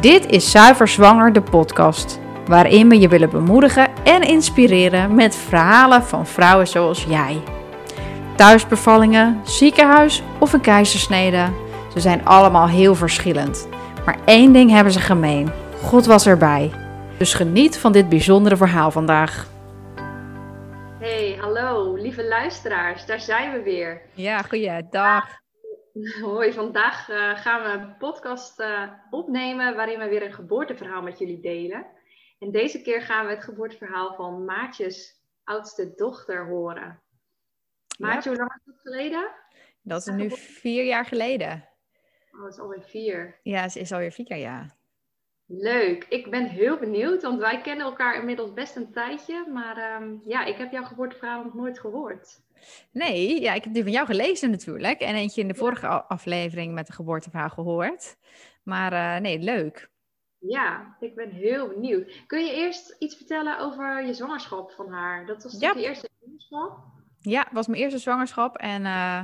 Dit is Zuiver Zwanger, de podcast, waarin we je willen bemoedigen en inspireren met verhalen van vrouwen zoals jij. Thuisbevallingen, ziekenhuis of een keizersnede, ze zijn allemaal heel verschillend. Maar één ding hebben ze gemeen: God was erbij. Dus geniet van dit bijzondere verhaal vandaag. Hey, hallo, lieve luisteraars, daar zijn we weer. Ja, goeiedag. Hoi, vandaag uh, gaan we een podcast uh, opnemen waarin we weer een geboorteverhaal met jullie delen. En deze keer gaan we het geboorteverhaal van Maatjes oudste dochter horen. Maatje, hoe lang is dat geleden? Dat is nu vier jaar geleden. Oh, dat is alweer vier. Ja, het is alweer vier jaar, ja. Leuk. Ik ben heel benieuwd, want wij kennen elkaar inmiddels best een tijdje. Maar um, ja, ik heb jouw geboorteverhaal nog nooit gehoord. Nee, ja, ik heb die van jou gelezen natuurlijk. En eentje in de vorige aflevering met de geboorteverhaal gehoord. Maar uh, nee, leuk. Ja, ik ben heel benieuwd. Kun je eerst iets vertellen over je zwangerschap van haar? Dat was je eerste zwangerschap? Ja, het was mijn eerste zwangerschap. En uh,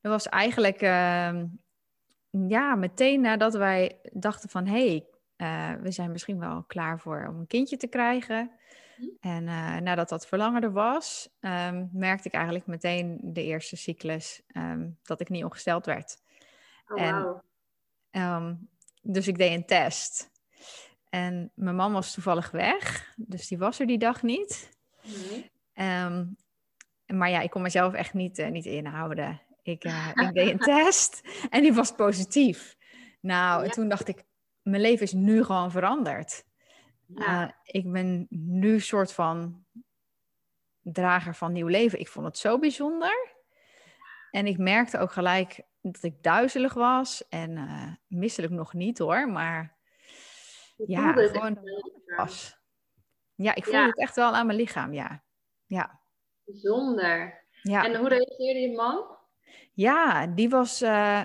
dat was eigenlijk uh, ja, meteen nadat wij dachten van... hé, hey, uh, we zijn misschien wel klaar voor om een kindje te krijgen. En uh, nadat dat verlangen er was, um, merkte ik eigenlijk meteen de eerste cyclus um, dat ik niet ongesteld werd. Oh, en, wow. um, dus ik deed een test. En mijn man was toevallig weg, dus die was er die dag niet. Nee. maar ja, ik kon mezelf echt niet, uh, niet inhouden. Ik, uh, ik deed een test en die was positief. Nou, ja. en toen dacht ik, mijn leven is nu gewoon veranderd. Ja. Uh, ik ben nu een soort van drager van nieuw leven. Ik vond het zo bijzonder. En ik merkte ook gelijk dat ik duizelig was. En uh, misselijk nog niet hoor, maar ja, gewoon was. Ja, ik voelde ja. het echt wel aan mijn lichaam, ja. ja. Bijzonder. Ja. En hoe reageerde je man? Ja, die was uh,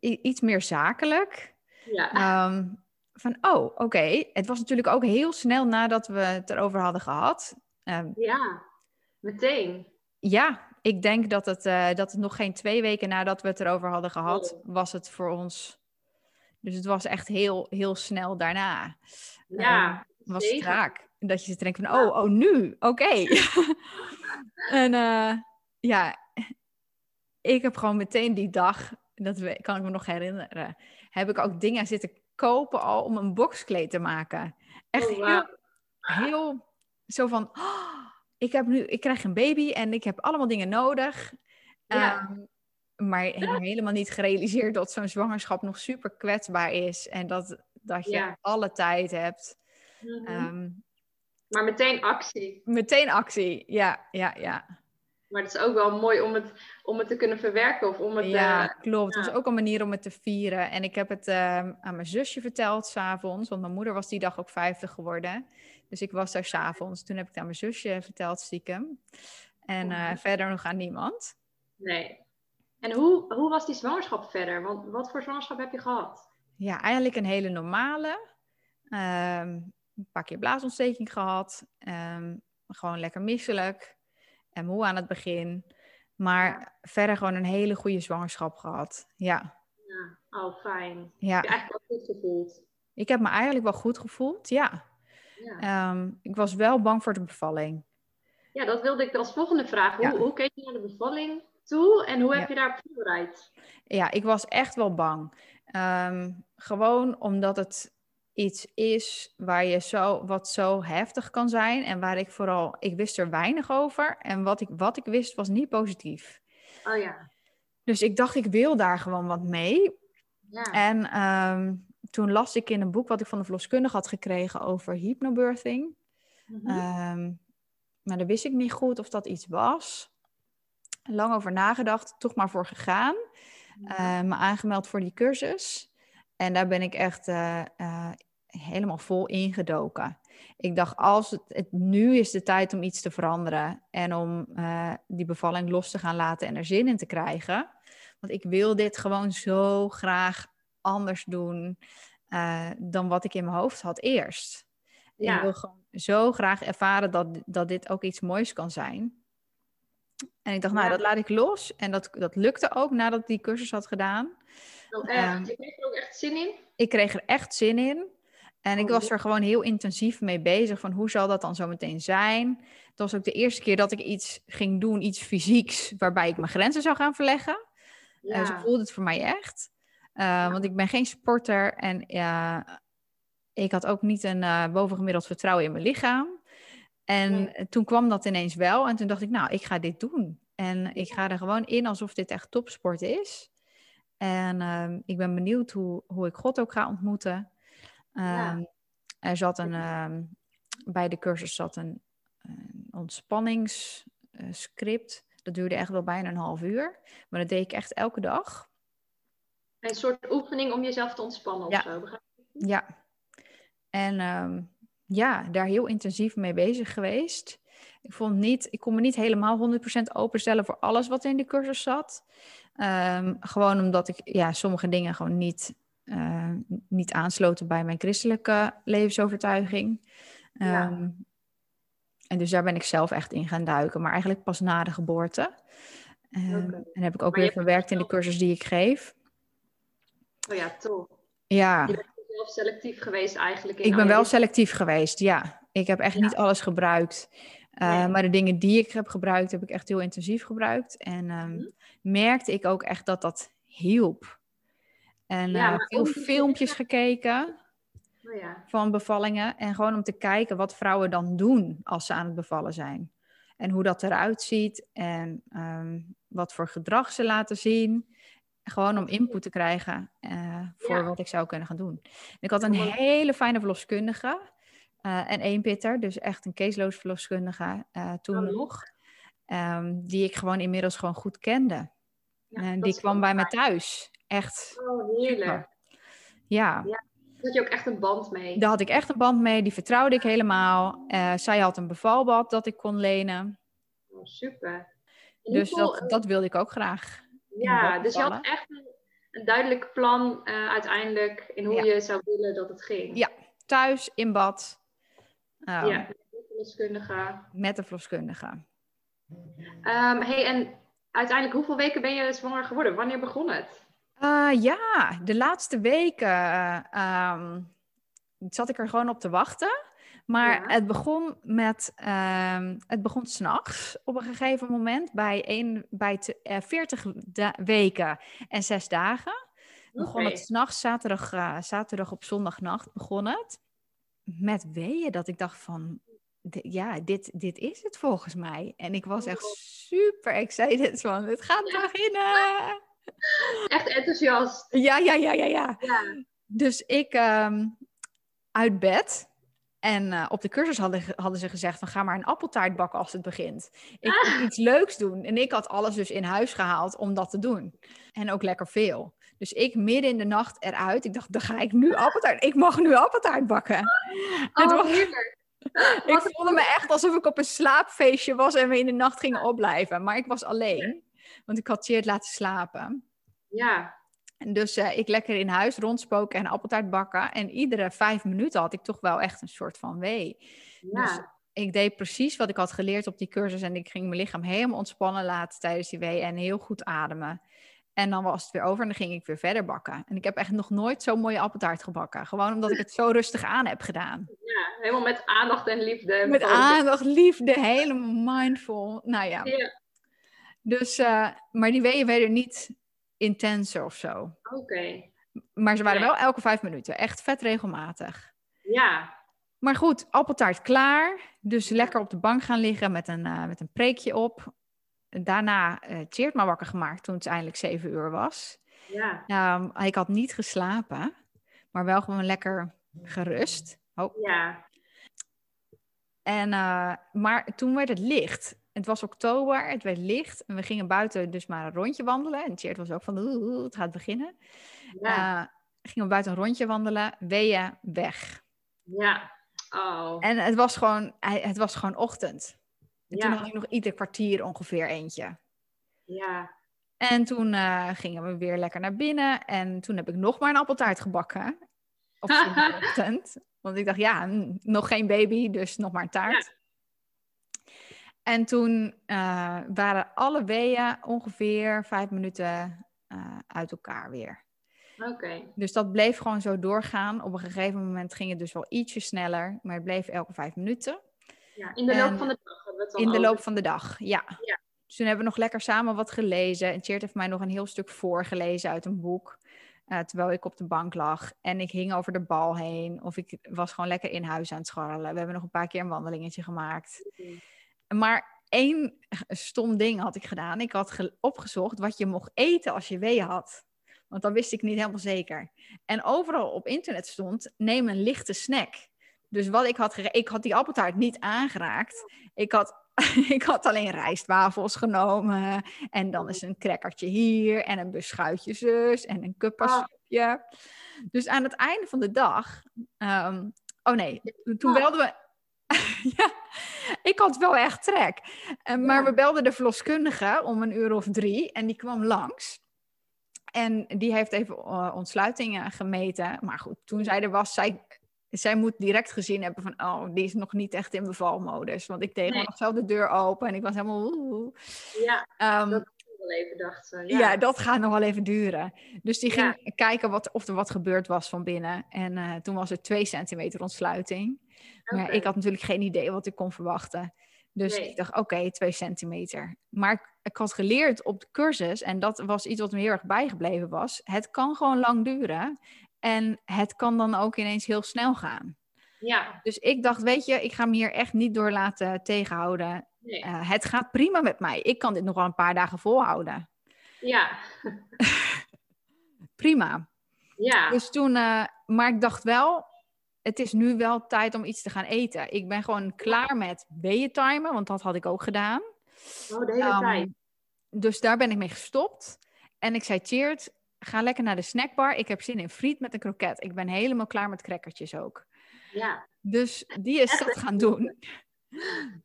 iets meer zakelijk. Ja. Um, van, oh, oké. Okay. Het was natuurlijk ook heel snel nadat we het erover hadden gehad. Um, ja, meteen. Ja, ik denk dat het, uh, dat het nog geen twee weken nadat we het erover hadden gehad, oh. was het voor ons. Dus het was echt heel, heel snel daarna. Ja, um, was het raak. Dat je zit te denken van, oh, oh, nu, oké. Okay. en uh, ja, ik heb gewoon meteen die dag, dat kan ik me nog herinneren, heb ik ook dingen zitten kopen al om een boxkleed te maken. Echt oh, wow. heel, heel zo van, oh, ik, heb nu, ik krijg een baby en ik heb allemaal dingen nodig. Ja. Um, maar helemaal niet gerealiseerd dat zo'n zwangerschap nog super kwetsbaar is. En dat, dat je Ja. alle tijd hebt. Mhm. Ehm, Maar meteen actie. meteen actie, ja, ja, ja. Maar het is ook wel mooi om het, om het te kunnen verwerken of om het... Ja, eh, klopt. ja. Het was ook een manier om het te vieren. En ik heb het ehm, aan mijn zusje verteld s'avonds, want mijn moeder was die dag ook 50 geworden. Dus ik was daar s'avonds. Toen heb ik het aan mijn zusje verteld stiekem. En eh, Mhm. verder nog aan niemand. Nee. En hoe, hoe was die zwangerschap verder? Want wat voor zwangerschap heb je gehad? Ja, eigenlijk een hele normale. Ehm, een paar keer blaasontsteking gehad. Ehm, gewoon lekker misselijk. En moe aan het begin. Maar verder gewoon een hele goede zwangerschap gehad. Ja, Ja, oh fijn. ja. Heb je eigenlijk wel goed gevoeld? Ik heb me eigenlijk wel goed gevoeld, ja. Ja. Ehm, ik was wel bang voor de bevalling. ja, dat wilde ik als volgende vraag. Hoe, hoe keek je naar de bevalling toe en hoe heb je daarop voorbereid? Ja, ik was echt wel bang. Ehm, gewoon omdat het iets is waar je zo, wat zo heftig kan zijn. En waar ik vooral, ik wist er weinig over. En wat ik, wat ik wist was niet positief. Oh ja. Dus ik dacht, ik wil daar gewoon wat mee. Ja. En ehm, toen las ik in een boek wat ik van de verloskundige had gekregen over hypnobirthing. Mhm. Ehm, maar daar wist ik niet goed of dat iets was. Lang over nagedacht, toch maar voor gegaan. Ja. Eh, me aangemeld voor die cursus. En daar ben ik echt eh, eh, helemaal vol ingedoken. Ik dacht, als het, het nu is de tijd om iets te veranderen en om eh, die bevalling los te gaan laten en er zin in te krijgen. Want ik wil dit gewoon zo graag anders doen dan wat ik in mijn hoofd had eerst. Ja. Ik wil gewoon zo graag ervaren dat, dat dit ook iets moois kan zijn. En ik dacht, nou, Ja. dat laat ik los. En dat, dat lukte ook nadat ik die cursus had gedaan. Oh, echt? Ehm, je kreeg er ook echt zin in? ik kreeg er echt zin in. En ik Oh, was er gewoon heel intensief mee bezig van hoe zal dat dan zo meteen zijn. Het was ook de eerste keer dat ik iets ging doen, iets fysieks, waarbij ik mijn grenzen zou gaan verleggen. Ja. Eh, zo voelde het voor mij echt. Eh, Want ik ben geen sporter en ja, ik had ook niet een eh, bovengemiddeld vertrouwen in mijn lichaam. En Nee. toen kwam dat ineens wel en toen dacht ik, nou, ik ga dit doen. En ik ga er gewoon in alsof dit echt topsport is. En ehm, ik ben benieuwd hoe, hoe ik God ook ga ontmoeten. Ja. Ehm, Er zat een, ehm, bij de cursus zat een, een ontspanningsscript. Dat duurde echt wel bijna een half uur. Maar dat deed ik echt elke dag. Een soort oefening om jezelf te ontspannen Ja. of zo. Ja. En ja, daar heel intensief mee bezig geweest. Ik, vond niet, ik kon me niet helemaal 100% openstellen voor alles wat in de cursus zat. Ehm, gewoon omdat ik ja, sommige dingen gewoon niet, eh, niet aansloten bij mijn christelijke levensovertuiging. Ja. Ehm, En dus daar ben ik zelf echt in gaan duiken, maar eigenlijk pas na de geboorte. Ehm. En heb ik ook Maar weer verwerkt in de cursus die ik geef. Oh ja, tof. Ja. Je bent zelf selectief geweest eigenlijk. In Ik ben wel selectief geweest, ja. Ik heb echt Ja. niet alles gebruikt. Nee. Maar de dingen die ik heb gebruikt, heb ik echt heel intensief gebruikt. En um, Mhm. merkte ik ook echt dat dat hielp. En Ja, maar veel filmpjes gekeken Oh ja. van bevallingen. En gewoon om te kijken wat vrouwen dan doen als ze aan het bevallen zijn. En hoe dat eruit ziet. En um, wat voor gedrag ze laten zien. Gewoon om input te krijgen uh, voor Ja. wat ik zou kunnen gaan doen. En ik had een hele fijne verloskundige. Uh, en één pitter, dus echt een caseloos verloskundige uh, toen Oh, nog. Um, die ik gewoon inmiddels gewoon goed kende. Ja, en die kwam bij me thuis. Echt Oh, heerlijk. Ja, Ja. Daar had je ook echt een band mee. daar had ik echt een band mee. Die vertrouwde ik helemaal. Uh, zij had een bevalbad dat ik kon lenen. Oh, super. En Dus hoeveel, dat, dat wilde ik ook graag. Ja, dus je had echt een, een duidelijk plan uiteindelijk in hoe Ja. je zou willen dat het ging. Ja. Thuis, in bad. Ja, met de verloskundige. Met de verloskundige. Um, hey, en uiteindelijk, hoeveel weken ben je zwanger geworden? Wanneer begon het? Uh, ja, de laatste weken um, zat ik er gewoon op te wachten. Maar Ja. het begon met, um, het begon s'nachts op een gegeven moment bij, een, bij te, uh, 40 da- weken en zes dagen. Begon het s'nachts, zaterdag, uh, zaterdag op zondagnacht begon het. Met weeën dat ik dacht van, ja, dit, dit is het volgens mij. En ik was echt Oh. super excited van, het gaat Ja. beginnen. Echt enthousiast. Ja, ja, ja, ja, ja. Ja. Dus ik ehm, uit bed. En eh, op de cursus hadden, hadden ze gezegd van ga maar een appeltaart bakken als het begint. Ik moet iets leuks doen. En ik had alles dus in huis gehaald om dat te doen. En ook lekker veel. Dus ik midden in de nacht eruit. Ik dacht, dan ga ik nu appeltaart. Ik mag nu appeltaart bakken. Oh, was- ik voelde me echt alsof ik op een slaapfeestje was en we in de nacht gingen opblijven. Maar ik was alleen. Want ik had Cheert laten slapen. Ja. En dus eh, ik lekker in huis rondspoken en appeltaart bakken. En iedere vijf minuten had ik toch wel echt een soort van wee. Ja. Dus ik deed precies wat ik had geleerd op die cursus. En ik ging mijn lichaam helemaal ontspannen laten tijdens die wee. En heel goed ademen. En dan was het weer over en dan ging ik weer verder bakken. En ik heb echt nog nooit zo'n mooie appeltaart gebakken. Gewoon omdat ik het zo rustig aan heb gedaan. ja, helemaal met aandacht en liefde. Met aandacht, liefde, helemaal mindful. Nou ja, Ja, dus, eh, maar die weeën werden niet intenser of zo. oké. Maar ze waren Nee. wel elke vijf minuten. Echt vet regelmatig. Ja. Maar goed, appeltaart klaar. Dus lekker op de bank gaan liggen met een, eh, met een preekje op. Daarna eh Cheert maar wakker gemaakt toen het eindelijk zeven uur was. Ja. Ehm, ik had niet geslapen, maar wel gewoon lekker gerust. Oh. Ja. En, eh, maar toen werd het licht. Het was oktober, het werd licht. En we gingen buiten dus maar een rondje wandelen. En Cheert was ook van, het gaat beginnen. Ja. Eh, gingen we buiten een rondje wandelen, weeën weg. ja. Oh. En het was gewoon, het was gewoon ochtend. En toen Ja. had ik nog ieder kwartier ongeveer eentje. Ja. En toen eh, gingen we weer lekker naar binnen. En toen heb ik nog maar een appeltaart gebakken. Op zondagochtend. Want ik dacht, ja, nog geen baby, dus nog maar een taart. En toen eh, waren alle weeën ongeveer vijf minuten eh, uit elkaar weer. Oké. Dus dat bleef gewoon zo doorgaan. Op een gegeven moment ging het dus wel ietsje sneller, maar het bleef elke vijf minuten. Ja, in de En loop van de dag we het dan In de over. loop van de dag, ja. Ja. Dus toen hebben we nog lekker samen wat gelezen. En Tjeerd heeft mij nog een heel stuk voorgelezen uit een boek. eh, terwijl ik op de bank lag. En ik hing over de bal heen. Of ik was gewoon lekker in huis aan het scharrelen. We hebben nog een paar keer een wandelingetje gemaakt. Maar één stom ding had ik gedaan. Ik had ge- opgezocht wat je mocht eten als je weeën had. Want dat wist ik niet helemaal zeker. En overal op internet stond, neem een lichte snack. Dus wat ik had ik had die appeltaart niet aangeraakt. Ik had, ik had alleen rijstwafels genomen. En dan is een crackertje hier en een beschuitje zus en een kuppasoepje. Dus aan het einde van de dag... ehm, oh nee, toen Oh. belden we... ja, ik had wel echt trek. Maar we belden de verloskundige om een uur of drie en die kwam langs. En die heeft even eh, ontsluitingen gemeten. Maar goed, toen zij er was, zij, zij moet direct gezien hebben van... oh, die is nog niet echt in bevalmodus. Want ik deed Nee. nog zelf de deur open en ik was helemaal... oeh. Ja, Ehm, dat wel even dacht. eh, ja. Ja, dat gaat nog wel even duren. Dus die Ja. ging kijken wat, of er wat gebeurd was van binnen. En eh, toen was er twee centimeter ontsluiting. Maar ik had natuurlijk geen idee wat ik kon verwachten. Dus Nee. ik dacht, oké, twee centimeter. Maar ik, ik had geleerd op de cursus, en dat was iets wat me heel erg bijgebleven was. Het kan gewoon lang duren. En het kan dan ook ineens heel snel gaan. ja. Dus ik dacht, weet je, ik ga me hier echt niet door laten tegenhouden. Nee. Eh, het gaat prima met mij. Ik kan dit nog wel een paar dagen volhouden. ja, Prima. ja. Dus toen, eh, maar ik dacht wel, het is nu wel tijd om iets te gaan eten. Ik ben gewoon klaar met weeëntimen, want dat had ik ook gedaan. Oh, de hele Ehm, tijd. Dus daar ben ik mee gestopt. En ik zei, Cheert, ga lekker naar de snackbar. Ik heb zin in friet met een kroket. Ik ben helemaal klaar met crackertjes ook. Ja, Dus die is dat gaan doen.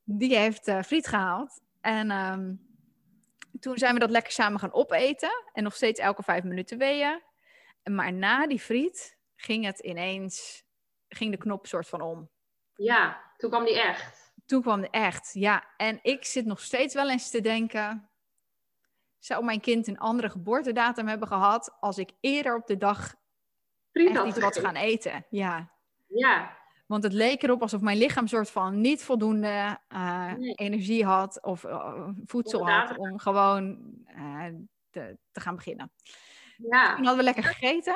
Die heeft eh, friet gehaald. En ehm, toen zijn we dat lekker samen gaan opeten. En nog steeds elke vijf minuten weeën. Maar na die friet ging het ineens, ging de knop soort van om. ja. Toen kwam die echt. Toen kwam de echt, ja. En ik zit nog steeds wel eens te denken... Zou mijn kind een andere geboortedatum hebben gehad... als ik eerder op de dag echt iets wat gaan eten? Ja. Ja, Want het leek erop alsof mijn lichaam soort van niet voldoende eh, Nee. energie had of eh, voedsel had om gewoon eh, te, te gaan beginnen. ja. Toen hadden we lekker gegeten.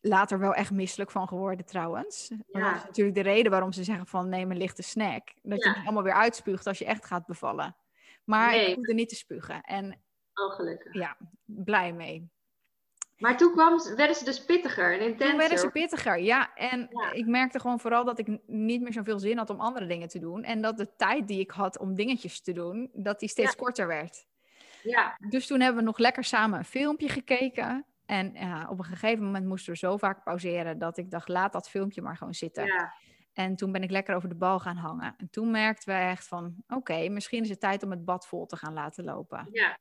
Later wel echt misselijk van geworden trouwens. Ja. Dat is natuurlijk de reden waarom ze zeggen van neem een lichte snack. Dat je niet allemaal weer uitspuugt als je echt gaat bevallen. Maar Nee. ik hoefde niet te spugen. En Oh, gelukkig. ja, blij mee. Maar toen kwam, werden ze dus pittiger en intenser. Toen werden ze pittiger, ja. En Ja. ik merkte gewoon vooral dat ik niet meer zoveel zin had om andere dingen te doen. En dat de tijd die ik had om dingetjes te doen, dat die steeds Ja. korter werd. Ja, Dus toen hebben we nog lekker samen een filmpje gekeken. En ja, op een gegeven moment moesten we zo vaak pauzeren dat ik dacht, laat dat filmpje maar gewoon zitten. ja, En toen ben ik lekker over de bal gaan hangen. En toen merkten we echt van, oké, misschien is het tijd om het bad vol te gaan laten lopen. ja.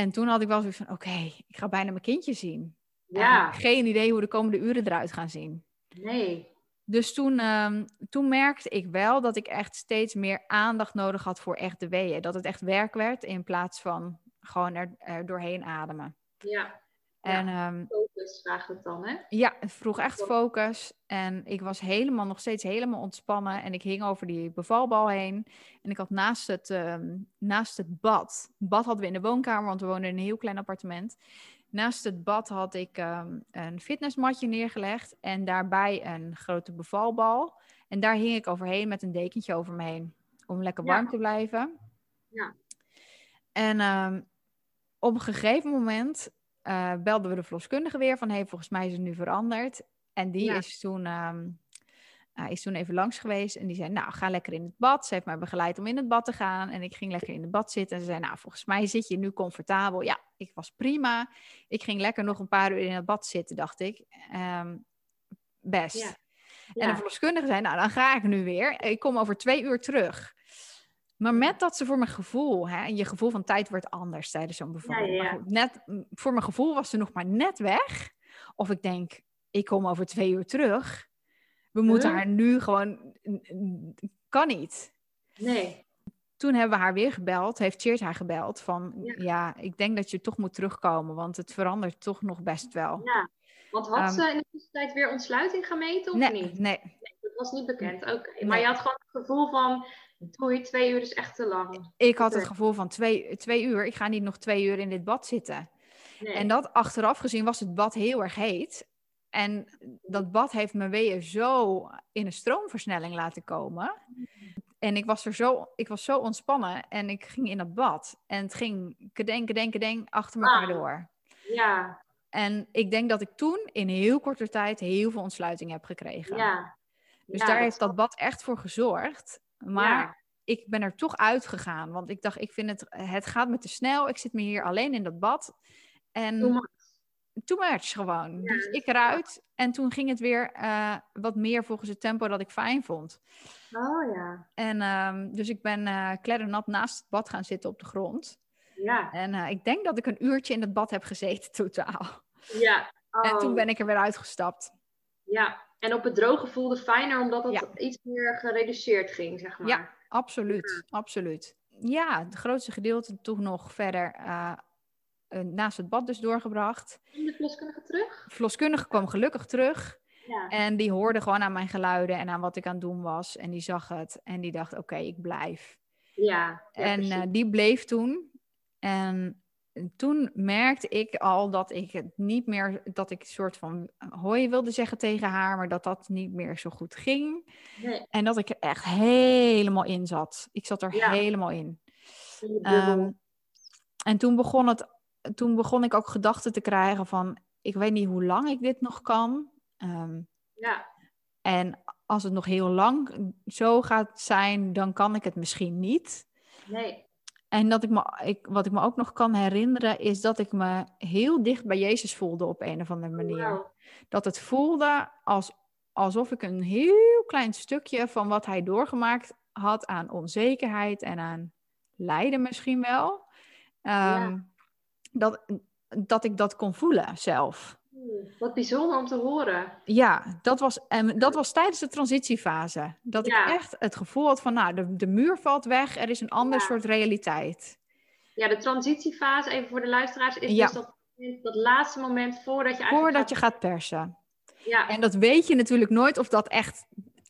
En toen had ik wel zoiets van, oké, ik ga bijna mijn kindje zien. Ja, En geen idee hoe de komende uren eruit gaan zien. nee. Dus toen, ehm, toen merkte ik wel dat ik echt steeds meer aandacht nodig had voor echt de weeën. Dat het echt werk werd in plaats van gewoon er, er doorheen ademen. Ja, En ehm, focus vraagt het dan, hè? ja, het vroeg echt focus. En ik was helemaal, nog steeds helemaal ontspannen. En ik hing over die bevalbal heen. En ik had naast het, ehm, naast het bad. Bad hadden we in de woonkamer, want we woonden in een heel klein appartement. Naast het bad had ik ehm, een fitnessmatje neergelegd. En daarbij een grote bevalbal. En daar hing ik overheen met een dekentje over me heen. Om lekker Ja. warm te blijven. Ja. En op een gegeven moment eh, belden we de verloskundige weer van... hey, volgens mij is het nu veranderd. En die Ja. is, toen, ehm, eh, is toen even langs geweest. En die zei, nou, ga lekker in het bad. Ze heeft mij begeleid om in het bad te gaan. En ik ging lekker in het bad zitten. En ze zei, nou, volgens mij zit je nu comfortabel. Ja, ik was prima. Ik ging lekker nog een paar uur in het bad zitten, dacht ik. Ehm, best. Ja. En de verloskundige zei, nou, dan ga ik nu weer. Ik kom over twee uur terug. Maar met dat ze voor mijn gevoel, hè, en je gevoel van tijd wordt anders tijdens zo'n bevalling. Ja, ja, Maar ja. goed, net, voor mijn gevoel was ze nog maar net weg. Of ik denk, ik kom over twee uur terug. We moeten Huh? haar nu gewoon, kan niet. Nee. toen hebben we haar weer gebeld, heeft Cheert haar gebeld van Ja. ja. ik denk dat je toch moet terugkomen, want het verandert toch nog best wel. Ja. Want had Ehm, ze in de tussentijd weer ontsluiting gemeten of nee, niet? nee, Dat was niet bekend. Oké. Maar Nee. je had gewoon het gevoel van, doei, twee uur is echt te lang. ik had het gevoel van twee, twee uur, ik ga niet nog twee uur in dit bad zitten. Nee. En dat achteraf gezien was het bad heel erg heet. En dat bad heeft mijn weeën zo in een stroomversnelling laten komen. En ik was er zo, ik was zo ontspannen en ik ging in dat bad. En het ging kedeng, kedeng, kedeng achter elkaar Ah. door. Ja, En ik denk dat ik toen in heel korte tijd heel veel ontsluiting heb gekregen. ja. dus Ja, daar heeft dat bad echt voor gezorgd. Maar Ja. ik ben er toch uitgegaan. Want ik dacht, ik vind het, het gaat me te snel. Ik zit me hier alleen in dat bad. En Too much. too much gewoon. Ja, dus ik eruit. En toen ging het weer eh, wat meer volgens het tempo dat ik fijn vond. Oh ja. En ehm, dus ik ben eh kleddernat naast het bad gaan zitten op de grond. Ja. En eh, ik denk dat ik een uurtje in het bad heb gezeten totaal. Ja. En toen Oh, ben ik er weer uitgestapt. Ja. En op het droge voelde fijner omdat het Ja. iets meer gereduceerd ging, zeg maar. Ja. Absoluut, absoluut. Ja, het grootste gedeelte toen nog verder eh, eh, naast het bad dus doorgebracht. Kom de verloskundige terug? Verloskundige kwam gelukkig terug. Ja. En die hoorde gewoon aan mijn geluiden en aan wat ik aan het doen was. En die zag het en die dacht, oké, ik blijf. Ja. ja, en eh, die bleef toen. En toen merkte ik al dat ik het niet meer, dat ik een soort van hoi wilde zeggen tegen haar, maar dat dat niet meer zo goed ging. nee, En dat ik er echt helemaal in zat. Ik zat er Ja. helemaal in. Ehm, en toen begon, het, toen begon ik ook gedachten te krijgen van, ik weet niet hoe lang ik dit nog kan. Ehm, ja. en als het nog heel lang zo gaat zijn, dan kan ik het misschien niet. Nee. En dat ik me, ik, wat ik me ook nog kan herinneren, is dat ik me heel dicht bij Jezus voelde op een of andere manier. Dat het voelde als, alsof ik een heel klein stukje van wat hij doorgemaakt had aan onzekerheid en aan lijden misschien wel. ehm, dat, dat ik dat kon voelen zelf. Wat bijzonder om te horen. Ja, dat was, en dat was tijdens de transitiefase. Dat Ja. ik echt het gevoel had van, nou, de, de muur valt weg, er is een ander Ja. soort realiteit. Ja, de transitiefase, even voor de luisteraars, is Ja. dus dat, dat laatste moment voordat je eigenlijk Voordat je gaat... gaat persen. Ja, En dat weet je natuurlijk nooit of dat echt,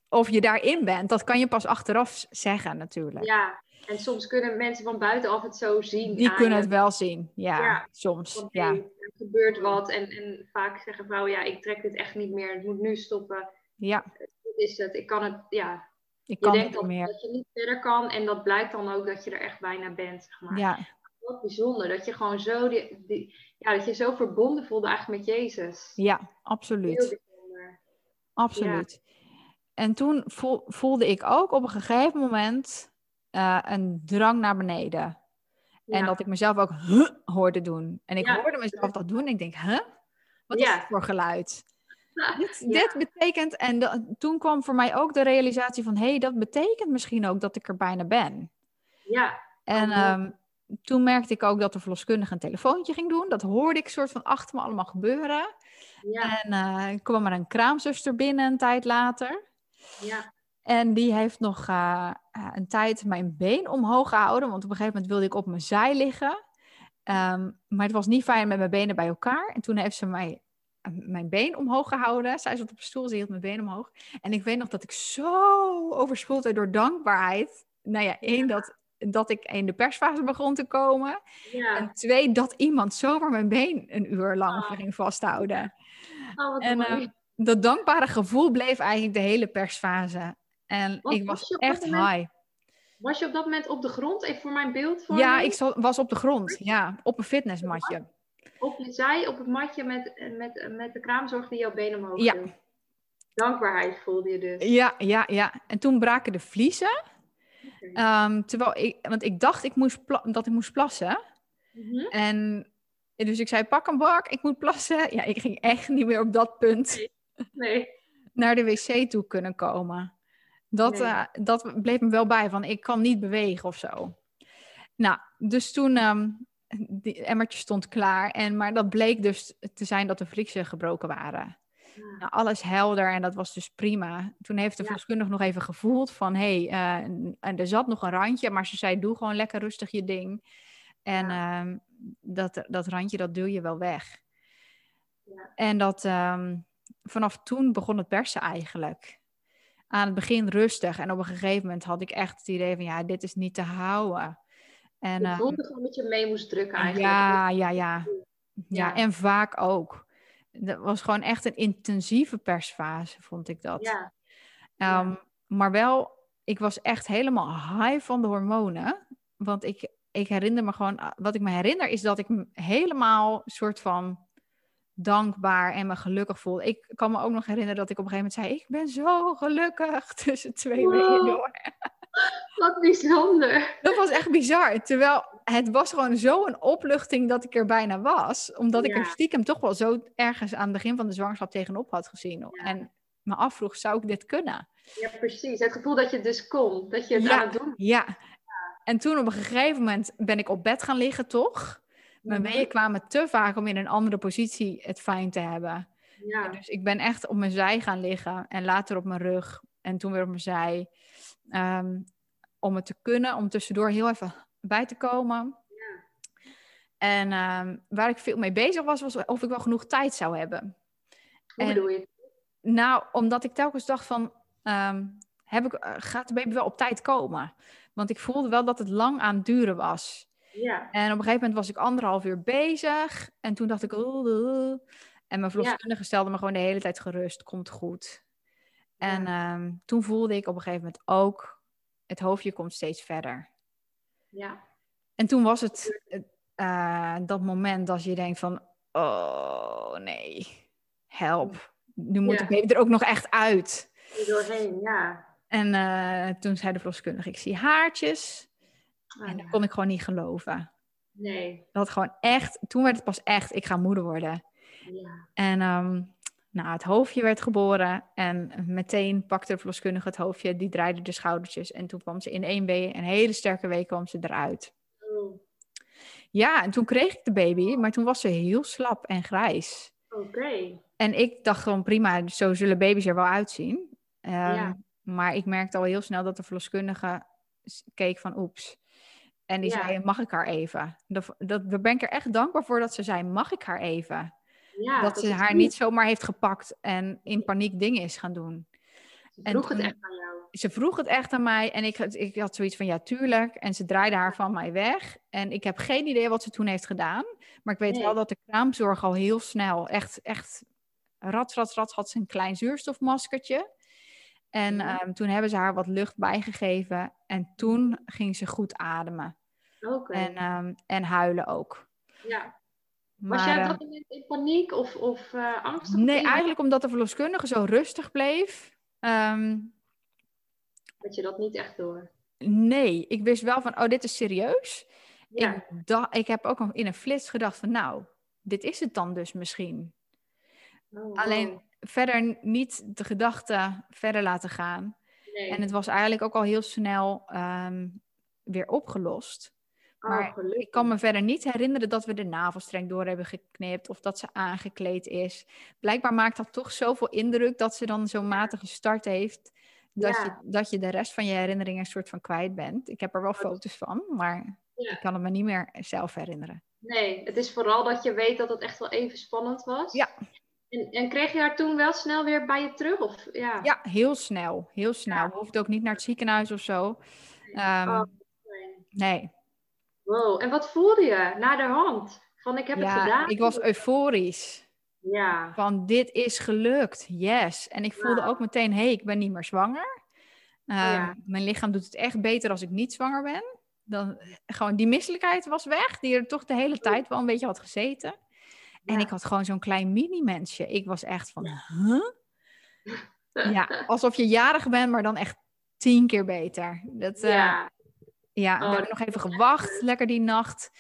of je daarin bent. Dat kan je pas achteraf zeggen natuurlijk. ja. En soms kunnen mensen van buitenaf het zo zien. Die kunnen het wel zien, ja, Ja. soms. Ja. er gebeurt wat. En, en vaak zeggen vrouwen, ja, ik trek dit echt niet meer. Het moet nu stoppen. ja, Dit is het. Ik kan het, ja. ik Je kan denkt niet dat, meer. dat je niet verder kan. En dat blijkt dan ook dat je er echt bijna bent, zeg maar. Ja, Wat bijzonder. Dat je gewoon zo, die, die, ja, dat je zo verbonden voelde eigenlijk met Jezus. ja, absoluut. Absoluut. En toen voel- voelde ik ook op een gegeven moment eh, een drang naar beneden. En dat ik mezelf ook huh, hoorde doen. En ik Ja. hoorde mezelf dat doen en ik denk, huh? Wat Ja. is dit voor geluid? Dit, betekent, en toen kwam voor mij ook de realisatie van, hé, hey, dat betekent misschien ook dat ik er bijna ben. Ja, En Oh, ehm, toen merkte ik ook dat de verloskundige een telefoontje ging doen. Dat hoorde ik soort van achter me allemaal gebeuren. ja, En eh kwam er een kraamzuster binnen een tijd later. ja. En die heeft nog eh, eh, een tijd mijn been omhoog gehouden. Want op een gegeven moment wilde ik op mijn zij liggen. Ehm, maar het was niet fijn met mijn benen bij elkaar. En toen heeft ze mij, eh, mijn been omhoog gehouden. Zij zat op een stoel, ze hield mijn been omhoog. En ik weet nog dat ik zo overspoeld werd door dankbaarheid. Nou ja, één, dat, dat ik in de persfase begon te komen. ja. En twee, dat iemand zomaar mijn been een uur lang Ah. ging vasthouden. Oh, wat En mooi. dat dankbare gevoel bleef eigenlijk de hele persfase. En ik was echt moment- high. Was je op dat moment op de grond? Even voor mijn beeld. Voor Ja, ik was op de grond. Ja, op een fitnessmatje. Op je zij, op het matje met, met, met de kraamzorg die jouw benen omhoog Ja. Dankbaarheid voelde je dus. Ja, ja, ja. En toen braken de vliezen. Ehm, terwijl ik, want ik dacht ik moest dat ik moest plassen. Mhm. En dus ik zei, pak een bak, ik moet plassen. Ja, ik ging echt niet meer op dat punt Nee. naar de wc toe kunnen komen. Dat, Nee. eh, dat bleef me wel bij, van ik kan niet bewegen of zo. Nou, dus toen, ehm die emmertje stond klaar. En, maar dat bleek dus te zijn dat de vliezen gebroken waren. Nou, alles helder en dat was dus prima. Toen heeft de Ja. verloskundige nog even gevoeld van... hé, hey, en er zat nog een randje, maar ze zei... doe gewoon lekker rustig je ding. En ehm, dat, dat randje, dat duw je wel weg. En dat ehm, vanaf toen begon het persen eigenlijk. Aan het begin rustig. En op een gegeven moment had ik echt het idee van... ja, dit is niet te houden. En, Je ehm, voelde gewoon dat je mee moest drukken eigenlijk. ja, ja, ja. Ja, en vaak ook. Dat was gewoon echt een intensieve persfase, vond ik dat. Ja, Ehm, Maar wel, ik was echt helemaal high van de hormonen. Want ik, ik herinner me gewoon, wat ik me herinner is dat ik helemaal soort van dankbaar en me gelukkig voelde. Ik kan me ook nog herinneren dat ik op een gegeven moment zei, ik ben zo gelukkig tussen twee Wow. door. wat bijzonder. Dat was echt bizar. Terwijl het was gewoon zo'n opluchting dat ik er bijna was. Omdat ik er stiekem toch wel zo ergens aan het begin van de zwangerschap tegenop had gezien. Ja. En me afvroeg, zou ik dit kunnen? Ja, precies. Het gevoel dat je het dus kon. Dat je het Ja. aan het doen Ja. En toen op een gegeven moment ben ik op bed gaan liggen, toch? Mijn Mhm. weeën kwamen te vaak om in een andere positie het fijn te hebben. Ja. Dus ik ben echt op mijn zij gaan liggen en later op mijn rug en toen weer op mijn zij. Ehm, om het te kunnen, om tussendoor heel even bij te komen. En ehm, waar ik veel mee bezig was, was of ik wel genoeg tijd zou hebben. Hoe en- bedoel je? Nou, omdat ik telkens dacht van, ehm, heb ik, eh, gaat de baby wel op tijd komen? Want ik voelde wel dat het lang aan het duren was. Ja. En op een gegeven moment was ik anderhalf uur bezig. En toen dacht ik... En mijn verloskundige stelde me gewoon de hele tijd gerust. Komt goed. En ehm, toen voelde ik op een gegeven moment ook... Het hoofdje komt steeds verder. Ja. En toen was het eh, dat moment dat je denkt van... Oh nee, help. Nu moet Ja. baby er ook nog echt uit. Doorheen, ja. En eh, toen zei de verloskundige, ik zie haartjes. Ah, En dat ja. kon ik gewoon niet geloven. Nee. Dat gewoon echt, toen werd het pas echt, ik ga moeder worden. Ja. En ehm, nou, het hoofdje werd geboren en meteen pakte de verloskundige het hoofdje, die draaide de schoudertjes en toen kwam ze in één wee, een hele sterke wee kwam ze eruit. Oh, Ja, en toen kreeg ik de baby, maar toen was ze heel slap en grijs. Oké. En ik dacht gewoon prima, zo zullen baby's er wel uitzien. Ehm, Ja. Maar ik merkte al heel snel dat de verloskundige keek van oeps. En die Ja. zei, mag ik haar even? Dat, dat, daar ben ik er echt dankbaar voor dat ze zei, mag ik haar even? Ja, dat ze haar niet zomaar heeft gepakt en in paniek dingen is gaan doen. Ze vroeg het echt aan jou. Ze vroeg het echt aan mij en ik, had- ik had zoiets van ja, tuurlijk. En ze draaide haar van mij weg. En ik heb geen idee wat ze toen heeft gedaan. Maar ik weet Nee. wel dat de kraamzorg al heel snel, echt, echt, rat, rat, rat, had ze een klein zuurstofmaskertje. En Ja. ehm, toen hebben ze haar wat lucht bijgegeven. En toen ging ze goed ademen. En, ehm, en huilen ook. ja. Maar, Was jij op eh, dat moment in paniek of, of eh, angstig? of nee, eigenlijk omdat de verloskundige zo rustig bleef. ehm, Had je dat niet echt door? Nee, ik wist wel van, oh, dit is serieus. Ja. Ik, ik heb ook in een flits gedacht van, nou, dit is het dan dus misschien. Oh, wow. Alleen verder niet de gedachte verder laten gaan. Nee. En het was eigenlijk ook al heel snel ehm, weer opgelost. Oh, maar gelukkig. Ik kan me verder niet herinneren dat we de navelstreng door hebben geknipt of dat ze aangekleed is. Blijkbaar maakt dat toch zoveel indruk dat ze dan zo'n matige start heeft. Dat, Ja. je, dat je de rest van je herinneringen een soort van kwijt bent. Ik heb er wel foto's van, maar Ja. ik kan het me niet meer zelf herinneren. Nee, het is vooral dat je weet dat het echt wel even spannend was. Ja. En, en kreeg je haar toen wel snel weer bij je terug? Of, ja. Ja, heel snel. Heel snel. Ja. We hoefden ook niet naar het ziekenhuis of zo. Ehm, Oh, nee. nee. Wow, en wat voelde je na de hand? Van ik heb het Ja, gedaan? ik was euforisch. Ja, Van dit is gelukt. Yes. En ik voelde Ja. ook meteen, hé, hey, ik ben niet meer zwanger. Ehm, ja. Mijn lichaam doet het echt beter als ik niet zwanger ben. Dan, gewoon die misselijkheid was weg, die er toch de hele tijd wel een beetje had gezeten. En ik had gewoon zo'n klein mini-mensje. Ik was echt van, huh? Ja, alsof je jarig bent, maar dan echt tien keer beter. Dat, eh, ja, ja. we Oh, hebben nog even gewacht, lekker die nacht.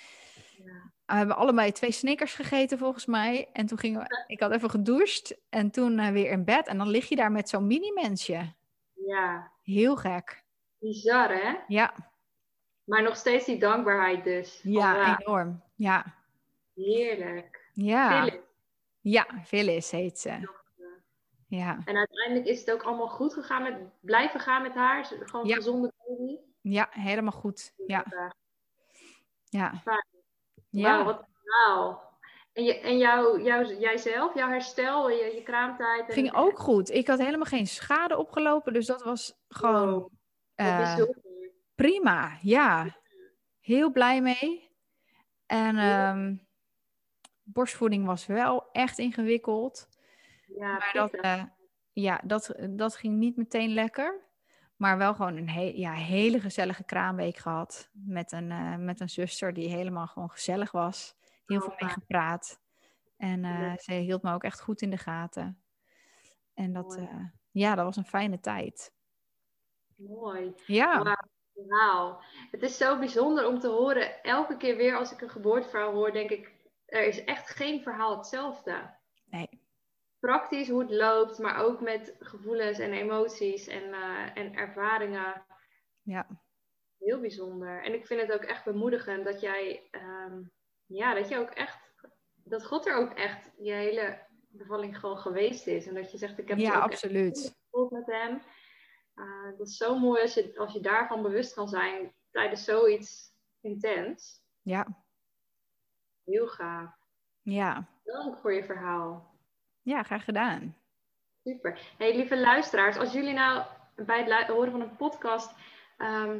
Ja. We hebben allebei twee snickers gegeten volgens mij. En toen gingen we, ik had even gedoucht en toen eh, weer in bed. En dan lig je daar met zo'n mini-mensje. ja, Heel gek. bizar hè? Ja, Maar nog steeds die dankbaarheid dus. Ja, enorm. Ja, Heerlijk. ja. Philip. Ja, Phyllis heet ze. Ja. En uiteindelijk is het ook allemaal goed gegaan met blijven gaan met haar. Gewoon Ja. gezonde baby. Ja, helemaal goed. Ja, ja. Ja. Wauw, wat. En, je, en jou, jou, jijzelf, jouw herstel, je, je kraamtijd. En, ging ook goed. Ik had helemaal geen schade opgelopen, dus dat was gewoon Wow, eh, dat prima. Ja, heel blij mee. En ehm, borstvoeding was wel echt ingewikkeld. Ja, Maar dat, eh, ja, dat, dat ging niet meteen lekker. Maar wel gewoon een he ja, hele gezellige kraamweek gehad. Met een, eh, met een zuster die helemaal gewoon gezellig was. Heel Oh, veel mee gepraat. En eh, ze hield me ook echt goed in de gaten. En dat, eh, ja, dat was een fijne tijd. Mooi. Ja, Wauw. Het is zo bijzonder om te horen. Elke keer weer als ik een geboorteverhaal hoor, denk ik, er is echt geen verhaal hetzelfde. Praktisch hoe het loopt, maar ook met gevoelens en emoties en, eh, en ervaringen. Ja, Heel bijzonder. En ik vind het ook echt bemoedigend dat jij, ehm, ja, dat je ook echt, dat God er ook echt je hele bevalling gewoon geweest is. En dat je zegt, ik heb het ja absoluut. gevoeld met hem. Uh, dat is zo mooi als je, als je daarvan bewust kan zijn tijdens zoiets intens. Ja, Heel gaaf. ja. Dank voor je verhaal. Ja, graag gedaan. Super. Hey, lieve luisteraars, als jullie nou bij het horen van een podcast ehm,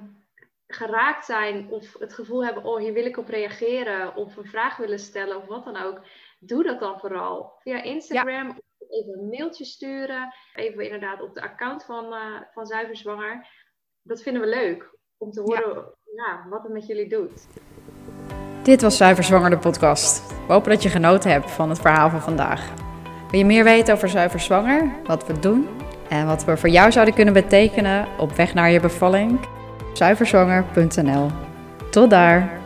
geraakt zijn of het gevoel hebben, oh hier wil ik op reageren of een vraag willen stellen of wat dan ook, doe dat dan vooral via Instagram. Of even een mailtje sturen, even inderdaad op de account van, eh van Zuiver Zwanger. Dat vinden we leuk om te horen ja, wat het met jullie doet. Dit was Zuiver Zwanger, de podcast. We hopen dat je genoten hebt van het verhaal van vandaag. Wil je meer weten over Zuiver Zwanger, wat we doen en wat we voor jou zouden kunnen betekenen op weg naar je bevalling? Zuiverzwanger.nl. Tot daar!